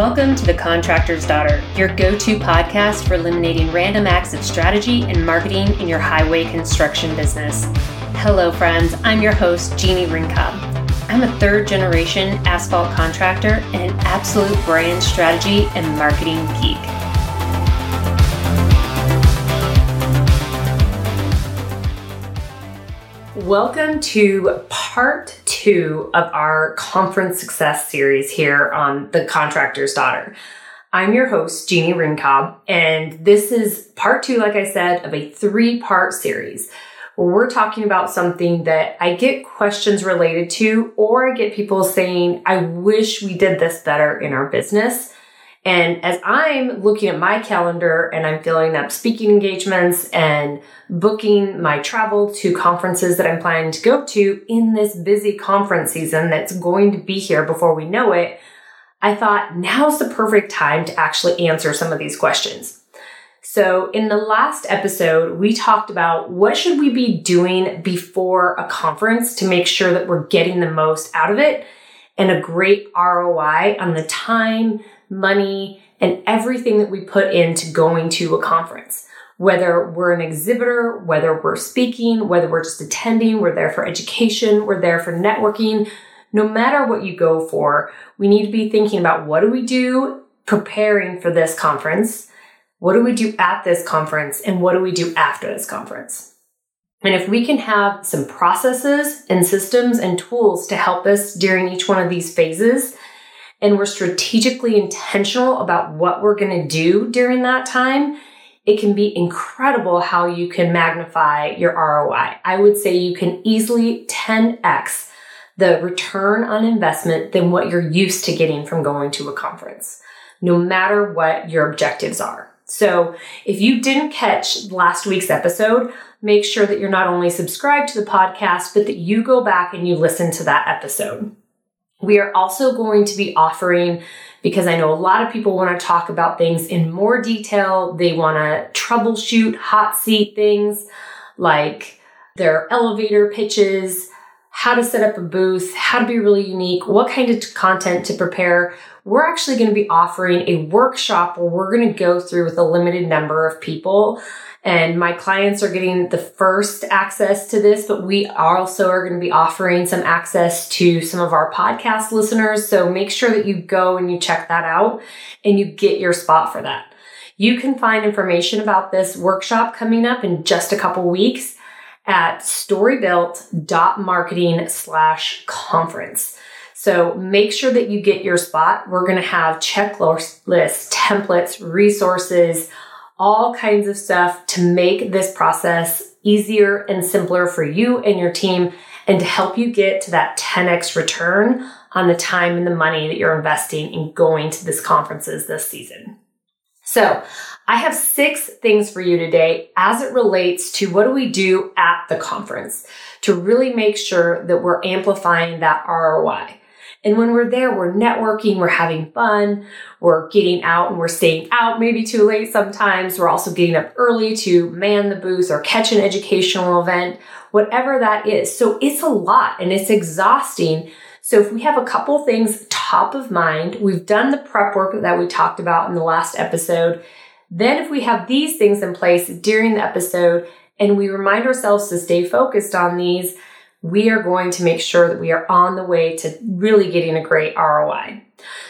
Welcome to The Contractor's Daughter, your go to podcast for eliminating random acts of strategy and marketing in your highway construction business. Hello, friends. I'm your host, Jeani Ringkob. I'm a third generation asphalt contractor and an absolute brand strategy and marketing geek. Welcome to part two of our conference success series here on The Contractor's Daughter. I'm your host, Jeani Ringkob, and this is part two, like I said, of a three part series where we're talking about something that I get questions related to, or I get people saying, I wish we did this better in our business. And as I'm looking at my calendar and I'm filling up speaking engagements and booking my travel to conferences that I'm planning to go to in this busy conference season that's going to be here before we know it, I thought now's the perfect time to actually answer some of these questions. So in the last episode, we talked about what should we be doing before a conference to make sure that we're getting the most out of it and a great ROI on the time, money, and everything that we put into going to a conference. Whether we're an exhibitor, whether we're speaking, whether we're just attending, we're there for education, we're there for networking. No matter what you go for, we need to be thinking about what do we do preparing for this conference? What do we do at this conference? And what do we do after this conference? And if we can have some processes and systems and tools to help us during each one of these phases, and we're strategically intentional about what we're going to do during that time, it can be incredible how you can magnify your ROI. I would say you can easily 10x the return on investment than what you're used to getting from going to a conference, no matter what your objectives are. So if you didn't catch last week's episode, make sure that you're not only subscribed to the podcast, but that you go back and you listen to that episode. We are also going to be offering, because I know a lot of people want to talk about things in more detail. They want to troubleshoot hot seat things like their elevator pitches, how to set up a booth, how to be really unique, what kind of content to prepare. We're actually going to be offering a workshop where we're going to go through with a limited number of people and my clients are getting the first access to this, but we also are going to be offering some access to some of our podcast listeners. So make sure that you go and you check that out and you get your spot for that. You can find information about this workshop coming up in just a couple weeks at storybuilt.marketing slash conference. So make sure that you get your spot. We're going to have checklists, templates, resources, all kinds of stuff to make this process easier and simpler for you and your team and to help you get to that 10x return on the time and the money that you're investing in going to this conferences this season. So I have six things for you today as it relates to what do we do at the conference to really make sure that we're amplifying that ROI. And when we're there, we're networking, we're having fun, we're getting out and we're staying out maybe too late sometimes. We're also getting up early to man the booth or catch an educational event, whatever that is. So it's a lot and it's exhausting. So if we have a couple things top of mind, we've done the prep work that we talked about in the last episode. Then if we have these things in place during the episode and we remind ourselves to stay focused on these, we are going to make sure that we are on the way to really getting a great ROI.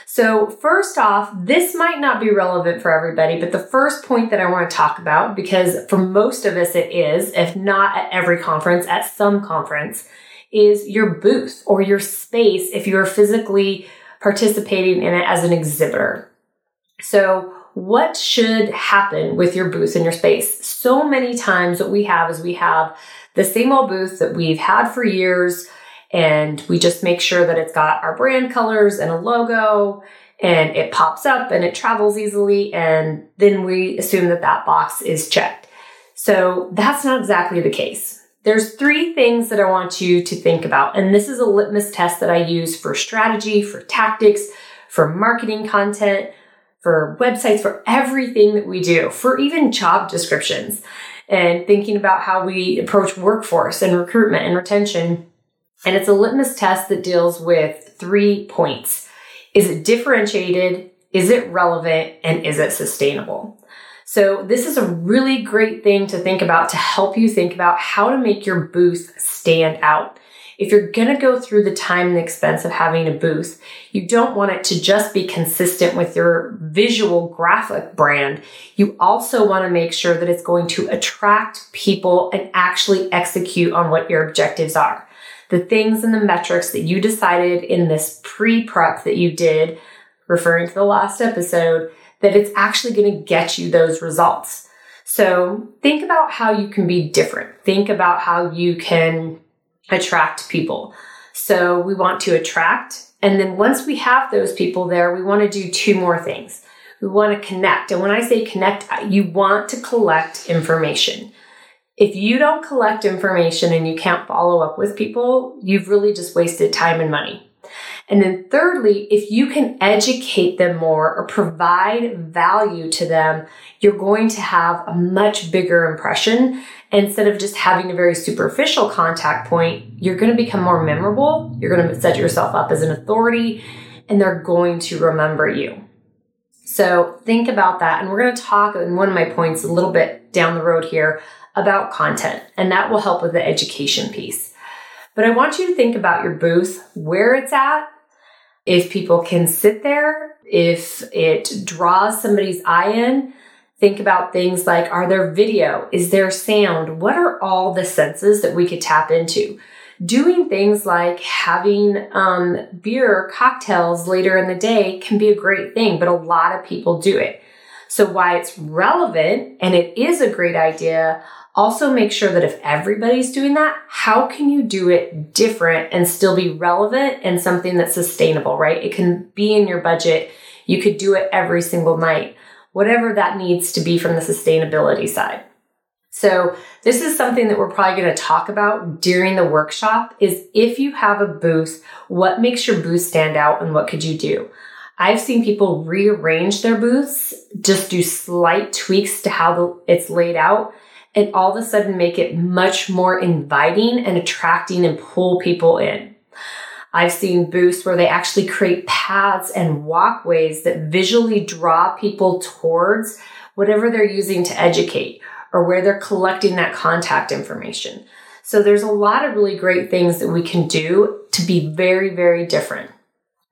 So, first off, this might not be relevant for everybody, but the first point that I want to talk about, because for most of us it is, if not at every conference, at some conference, is your booth or your space if you're physically participating in it as an exhibitor. So, what should happen with your booth and your space? So many times, what we have is we have the same old booth that we've had for years. And we just make sure that it's got our brand colors and a logo and it pops up and it travels easily. And then we assume that that box is checked. So that's not exactly the case. There's three things that I want you to think about. And this is a litmus test that I use for strategy, for tactics, for marketing content, for websites, for everything that we do, for even job descriptions and thinking about how we approach workforce and recruitment and retention. And it's a litmus test that deals with three points. Is it differentiated? Is it relevant? And is it sustainable? So this is a really great thing to think about to help you think about how to make your booth stand out. If you're going to go through the time and expense of having a booth, you don't want it to just be consistent with your visual graphic brand. You also want to make sure that it's going to attract people and actually execute on what your objectives are. The things and the metrics that you decided in this pre prep that you did, referring to the last episode, that it's actually going to get you those results. So think about how you can be different. Think about how you can attract people. So we want to attract. And then once we have those people there, we want to do two more things. We want to connect. And when I say connect, you want to collect information. If you don't collect information and you can't follow up with people, you've really just wasted time and money. And then thirdly, if you can educate them more or provide value to them, you're going to have a much bigger impression. Instead of just having a very superficial contact point, you're going to become more memorable. You're going to set yourself up as an authority and they're going to remember you. So think about that. And we're going to talk in one of my points a little bit down the road here about content, and that will help with the education piece. But I want you to think about your booth, where it's at, if people can sit there, if it draws somebody's eye in, think about things like are there video? Is there sound? What are all the senses that we could tap into? Doing things like having um, beer cocktails later in the day can be a great thing, but a lot of people do it. So, why it's relevant and it is a great idea, also make sure that if everybody's doing that, how can you do it different and still be relevant and something that's sustainable, right? It can be in your budget. You could do it every single night, whatever that needs to be from the sustainability side. So this is something that we're probably going to talk about during the workshop is if you have a booth, what makes your booth stand out and what could you do? I've seen people rearrange their booths, just do slight tweaks to how it's laid out and all of a sudden make it much more inviting and attracting and pull people in. I've seen booths where they actually create paths and walkways that visually draw people towards whatever they're using to educate or where they're collecting that contact information. So there's a lot of really great things that we can do to be very, very different.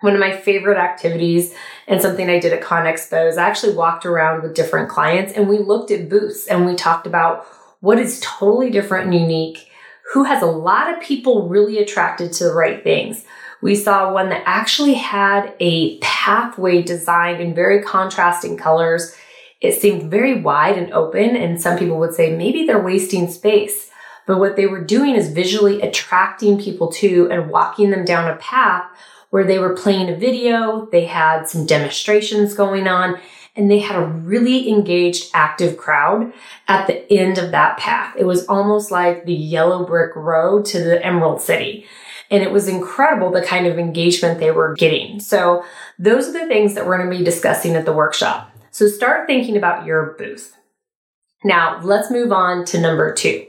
One of my favorite activities and something I did at ConExpo is I actually walked around with different clients and we looked at booths and we talked about what is totally different and unique, who has a lot of people really attracted to the right things. We saw one that actually had a pathway designed in very contrasting colors. It seemed very wide and open, and some people would say maybe they're wasting space. But what they were doing is visually attracting people to and walking them down a path where they were playing a video, they had some demonstrations going on, and they had a really engaged, active crowd at the end of that path. It was almost like the yellow brick road to the Emerald City. And it was incredible the kind of engagement they were getting. So those are the things that we're going to be discussing at the workshop. So start thinking about your booth. Now let's move on to number two.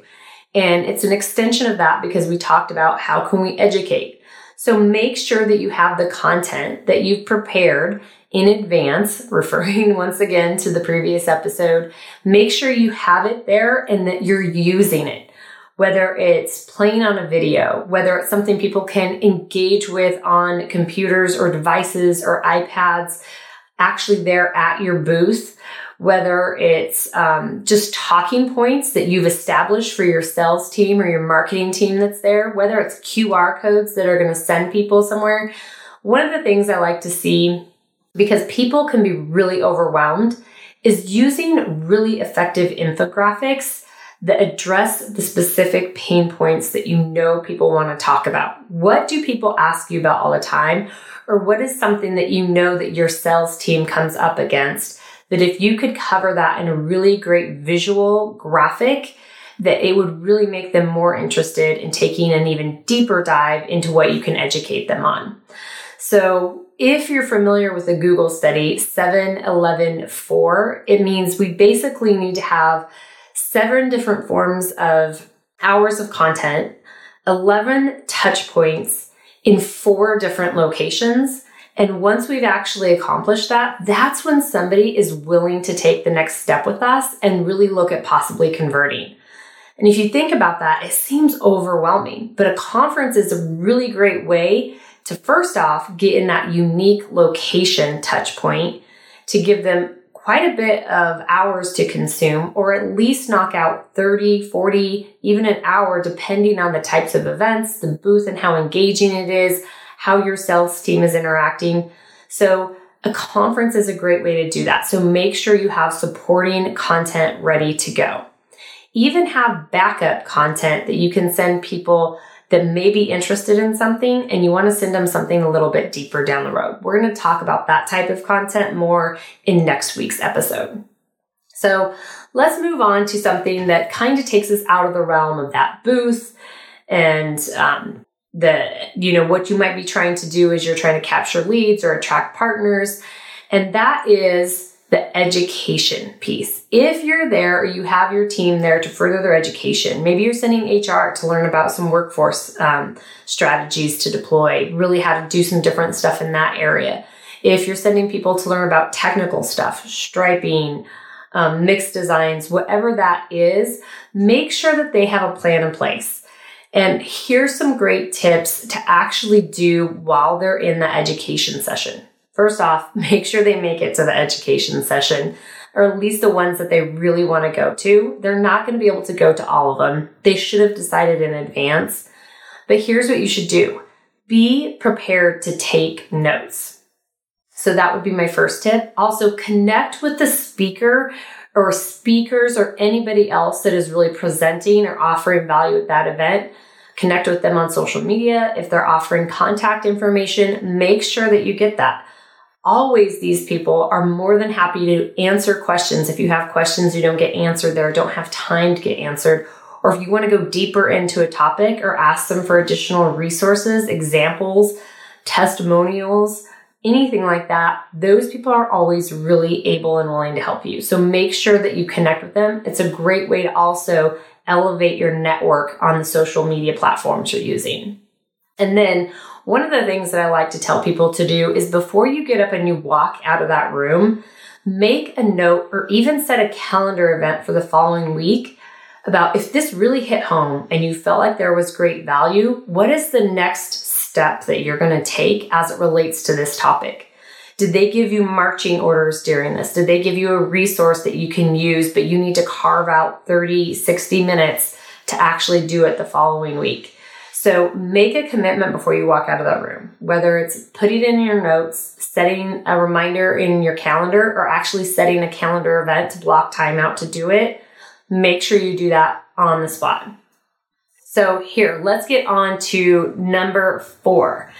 And it's an extension of that because we talked about how can we educate. So make sure that you have the content that you've prepared in advance, referring once again to the previous episode. Make sure you have it there and that you're using it. Whether it's playing on a video, whether it's something people can engage with on computers or devices or iPads, actually there at your booth, whether it's um, just talking points that you've established for your sales team or your marketing team that's there, whether it's QR codes that are going to send people somewhere. One of the things I like to see, because people can be really overwhelmed, is using really effective infographics that address the specific pain points that you know people want to talk about. What do people ask you about all the time? Or what is something that you know that your sales team comes up against that if you could cover that in a really great visual graphic, that it would really make them more interested in taking an even deeper dive into what you can educate them on. So if you're familiar with the Google study 7-11-4, it means we basically need to have seven different forms of hours of content, 11 touch points in four different locations And once we've actually accomplished that, that's when somebody is willing to take the next step with us and really look at possibly converting. And if you think about that, it seems overwhelming, but a conference is a really great way to first off get in that unique location touch point to give them quite a bit of hours to consume or at least knock out 30, 40, even an hour depending on the types of events, the booth and how engaging it is, how your sales team is interacting. So a conference is a great way to do that. So make sure you have supporting content ready to go. Even have backup content that you can send people that may be interested in something and you want to send them something a little bit deeper down the road. We're going to talk about that type of content more in next week's episode. So let's move on to something that kind of takes us out of the realm of that booth and um, the you know what you might be trying to do is you're trying to capture leads or attract partners. And that is the education piece. If you're there or you have your team there to further their education maybe you're sending hr to learn about some workforce um, strategies to deploy really how to do some different stuff in that area. If you're sending people to learn about technical stuff striping um, mixed designs whatever that is make sure that they have a plan in place and here's some great tips to actually do while they're in the education session. First off, make sure they make it to the education session, or at least the ones that they really want to go to. They're not going to be able to go to all of them. They should have decided in advance. But here's what you should do be prepared to take notes. So that would be my first tip. Also, connect with the speaker or speakers or anybody else that is really presenting or offering value at that event. Connect with them on social media. If they're offering contact information, make sure that you get that. Always, these people are more than happy to answer questions. If you have questions you don't get answered there, don't have time to get answered, or if you want to go deeper into a topic or ask them for additional resources, examples, testimonials, anything like that, those people are always really able and willing to help you. So make sure that you connect with them. It's a great way to also elevate your network on the social media platforms you're using. And then one of the things that I like to tell people to do is before you get up and you walk out of that room, make a note or even set a calendar event for the following week about if this really hit home and you felt like there was great value, what is the next step that you're going to take as it relates to this topic? Did they give you marching orders during this? Did they give you a resource that you can use, but you need to carve out 30, 60 minutes to actually do it the following week? So make a commitment before you walk out of that room, whether it's putting in your notes, setting a reminder in your calendar, or actually setting a calendar event to block time out to do it. Make sure you do that on the spot. So here, let's get on to number four.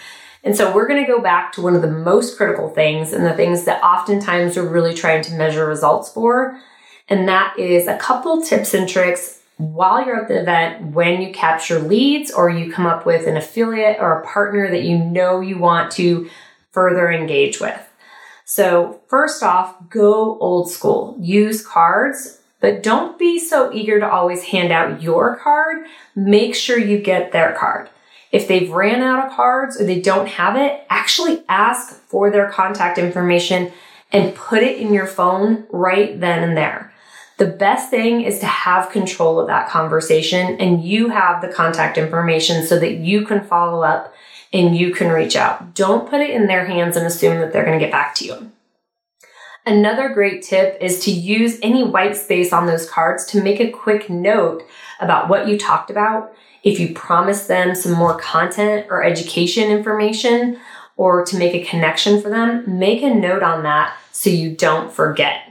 And so we're going to go back to one of the most critical things and the things that oftentimes we're really trying to measure results for. And that is a couple tips and tricks while you're at the event when you capture leads or you come up with an affiliate or a partner that you know you want to further engage with. So first off, go old school. Use cards but don't be so eager to always hand out your card. Make sure you get their card. If they've ran out of cards or they don't have it, actually ask for their contact information and put it in your phone right then and there. The best thing is to have control of that conversation and you have the contact information so that you can follow up and you can reach out. Don't put it in their hands and assume that they're going to get back to you. Another great tip is to use any white space on those cards to make a quick note about what you talked about. If you promise them some more content or education information or to make a connection for them, make a note on that so you don't forget.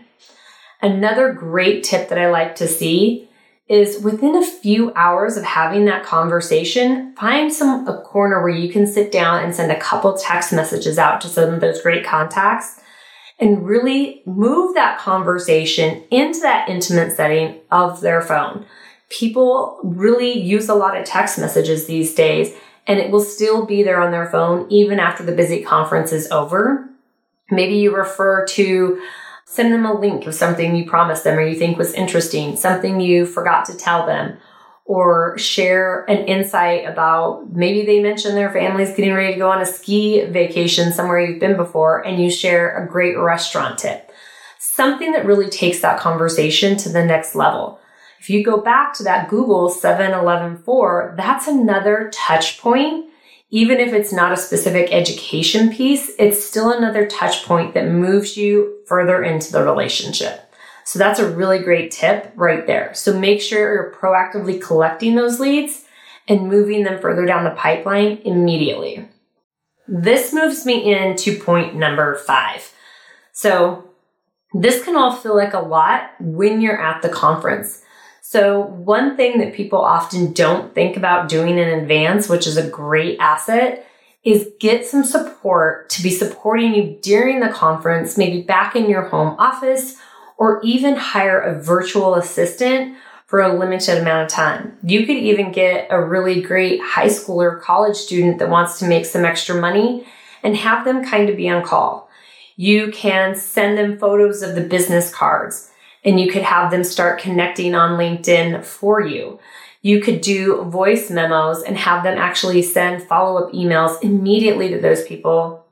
Another great tip that I like to see is within a few hours of having that conversation, find some a corner where you can sit down and send a couple text messages out to some of those great contacts and really move that conversation into that intimate setting of their phone. People really use a lot of text messages these days, and it will still be there on their phone even after the busy conference is over. Maybe you refer to send them a link of something you promised them or you think was interesting, something you forgot to tell them, or share an insight about maybe they mention their family's getting ready to go on a ski vacation somewhere you've been before and you share a great restaurant tip. Something that really takes that conversation to the next level. If you go back to that Google 7114, that's another touch point. Even if it's not a specific education piece, it's still another touch point that moves you further into the relationship. So that's a really great tip right there. So make sure you're proactively collecting those leads and moving them further down the pipeline immediately. This moves me into point number five. So this can all feel like a lot when you're at the conference. So one thing that people often don't think about doing in advance, which is a great asset, is get some support to be supporting you during the conference, maybe back in your home office or even hire a virtual assistant for a limited amount of time. You could even get a really great high school or college student that wants to make some extra money and have them kind of be on call. You can send them photos of the business cards and you could have them start connecting on LinkedIn for you. You could do voice memos and have them actually send follow up emails immediately to those people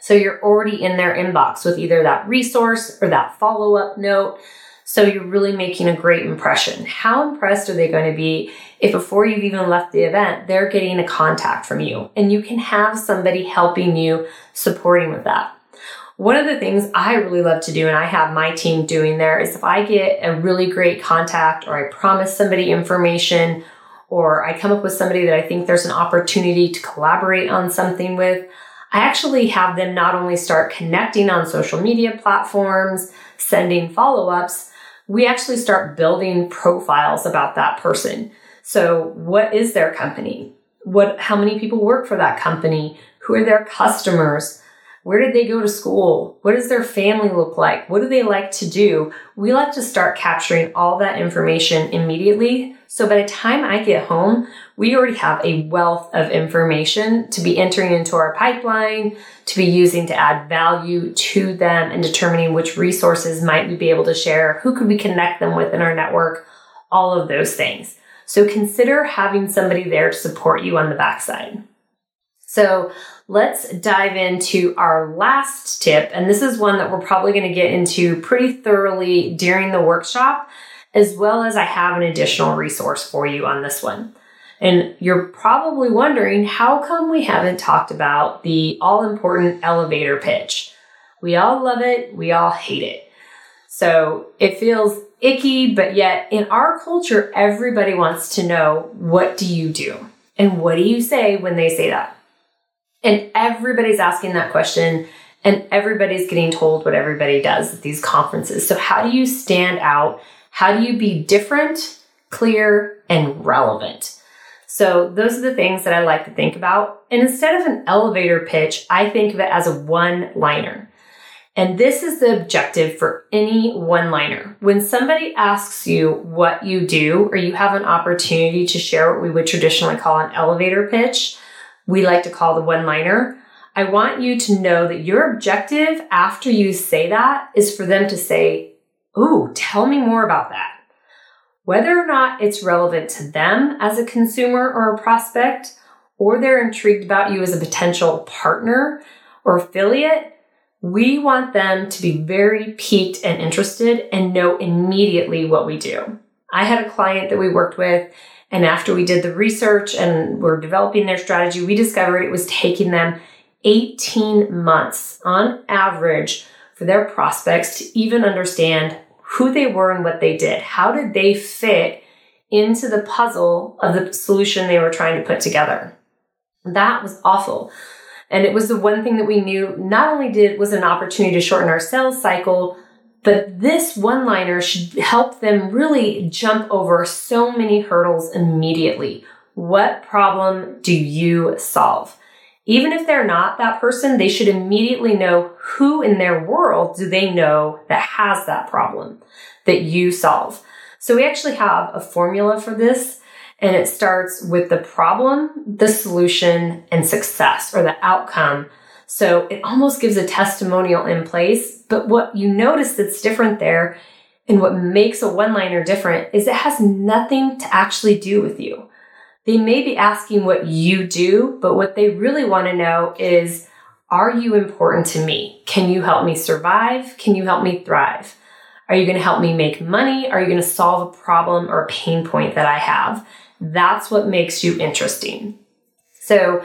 so you're already in their inbox with either that resource or that follow up note. So you're really making a great impression. How impressed are they going to be if before you've even left the event, they're getting a contact from you and you can have somebody helping you supporting with that. One of the things I really love to do, and I have my team doing there, is if I get a really great contact or I promise somebody information or I come up with somebody that I think there's an opportunity to collaborate on something with, I actually have them not only start connecting on social media platforms, sending follow ups, we actually start building profiles about that person. So, what is their company? What, how many people work for that company? Who are their customers? Where did they go to school? What does their family look like? What do they like to do? We like to start capturing all that information immediately. So by the time I get home, we already have a wealth of information to be entering into our pipeline, to be using to add value to them and determining which resources might we be able to share, who could we connect them with in our network, all of those things. So consider having somebody there to support you on the backside. So let's dive into our last tip. And this is one that we're probably going to get into pretty thoroughly during the workshop, as well as I have an additional resource for you on this one. And you're probably wondering how come we haven't talked about the all important elevator pitch? We all love it, we all hate it. So it feels icky, but yet in our culture, everybody wants to know what do you do? And what do you say when they say that? And everybody's asking that question and everybody's getting told what everybody does at these conferences. So, how do you stand out? How do you be different, clear, and relevant? So, those are the things that I like to think about. And instead of an elevator pitch, I think of it as a one liner. And this is the objective for any one liner. When somebody asks you what you do, or you have an opportunity to share what we would traditionally call an elevator pitch, we like to call the one liner. I want you to know that your objective after you say that is for them to say, Ooh, tell me more about that. Whether or not it's relevant to them as a consumer or a prospect, or they're intrigued about you as a potential partner or affiliate, we want them to be very piqued and interested and know immediately what we do. I had a client that we worked with and after we did the research and were developing their strategy, we discovered it was taking them 18 months on average for their prospects to even understand who they were and what they did. How did they fit into the puzzle of the solution they were trying to put together? That was awful. And it was the one thing that we knew not only did was an opportunity to shorten our sales cycle, but this one liner should help them really jump over so many hurdles immediately. What problem do you solve? Even if they're not that person, they should immediately know who in their world do they know that has that problem that you solve. So we actually have a formula for this and it starts with the problem, the solution, and success or the outcome so it almost gives a testimonial in place. But what you notice that's different there And what makes a one liner different is it has nothing to actually do with you. They may be asking what you do, but what they really want to know is Are you important to me? Can you help me survive? Can you help me thrive? Are you going to help me make money? Are you going to solve a problem or a pain point that I have? That's what makes you interesting. So,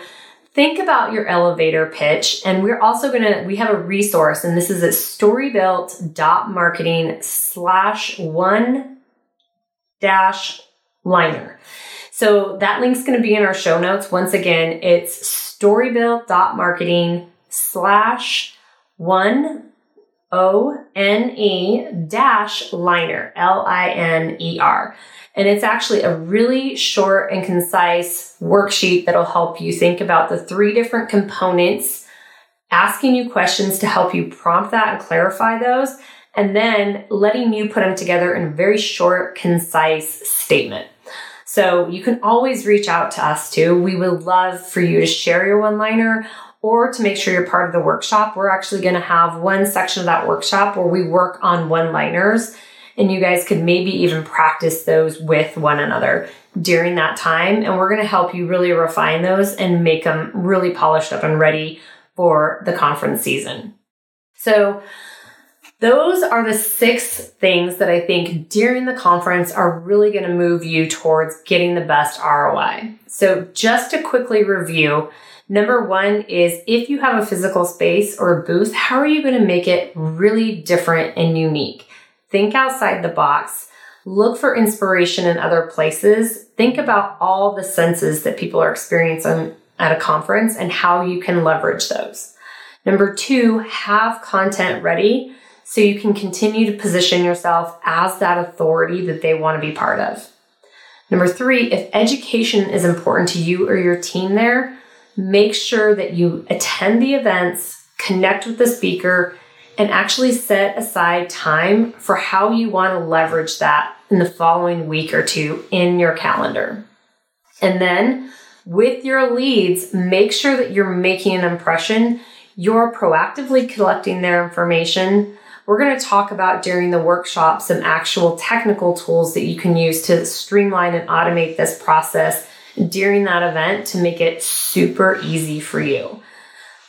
think about your elevator pitch and we're also going to we have a resource and this is at storybuilt.marketing slash one dash liner. So that link's going to be in our show notes. Once again it's storybuilt.marketing slash one o n e dash liner l-i-n-e-r and it's actually a really short and concise worksheet that'll help you think about the three different components, asking you questions to help you prompt that and clarify those, and then letting you put them together in a very short, concise statement. So you can always reach out to us too. We would love for you to share your one liner or to make sure you're part of the workshop. We're actually going to have one section of that workshop where we work on one liners and you guys could maybe even practice those with one another during that time. And we're going to help you really refine those and make them really polished up and ready for the conference season. So, those are the six things that I think during the conference are really going to move you towards getting the best ROI. So, just to quickly review, number one is if you have a physical space or a booth, how are you going to make it really different and unique? Think outside the box. Look for inspiration in other places. Think about all the senses that people are experiencing at a conference and how you can leverage those. Number two, have content ready so you can continue to position yourself as that authority that they want to be part of. Number three, if education is important to you or your team there, make sure that you attend the events, connect with the speaker, and actually set aside time for how you want to leverage that in the following week or two in your calendar. And then with your leads, make sure that you're making an impression. You're proactively collecting their information. We're going to talk about during the workshop some actual technical tools that you can use to streamline and automate this process during that event to make it super easy for you.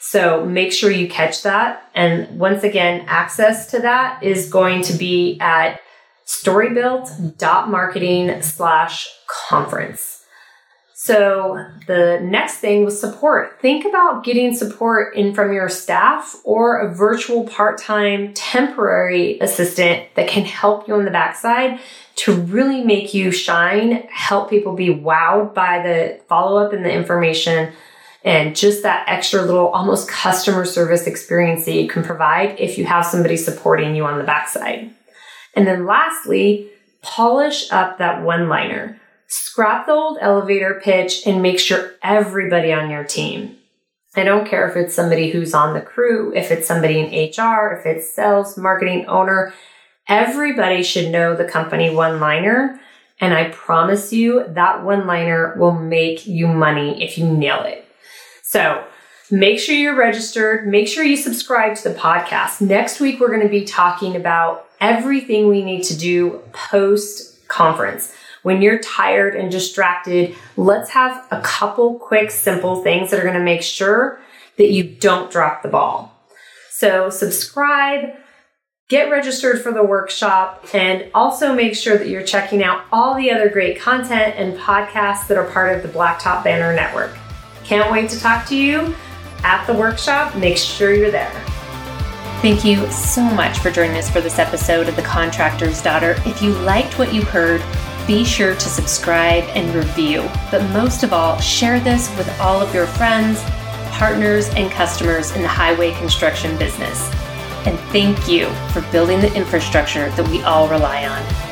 So make sure you catch that. And once again, access to that is going to be at storybuilt.marketing slash conference. So the next thing was support. Think about getting support in from your staff or a virtual part-time temporary assistant that can help you on the backside to really make you shine, help people be wowed by the follow-up and the information and just that extra little almost customer service experience that you can provide if you have somebody supporting you on the backside. And then lastly, polish up that one liner. Scrap the old elevator pitch and make sure everybody on your team. I don't care if it's somebody who's on the crew, if it's somebody in HR, if it's sales, marketing, owner, everybody should know the company one liner. And I promise you that one liner will make you money if you nail it. So make sure you're registered. Make sure you subscribe to the podcast. Next week, we're going to be talking about everything we need to do post conference. When you're tired and distracted, let's have a couple quick, simple things that are going to make sure that you don't drop the ball. So subscribe, get registered for the workshop, and also make sure that you're checking out all the other great content and podcasts that are part of the Blacktop Banter Network. Can't wait to talk to you at the workshop. Make sure you're there. Thank you so much for joining us for this episode of The Contractor's Daughter. If you liked what you heard, be sure to subscribe and review. But most of all, share this with all of your friends, partners, and customers in the highway construction business. And thank you for building the infrastructure that we all rely on.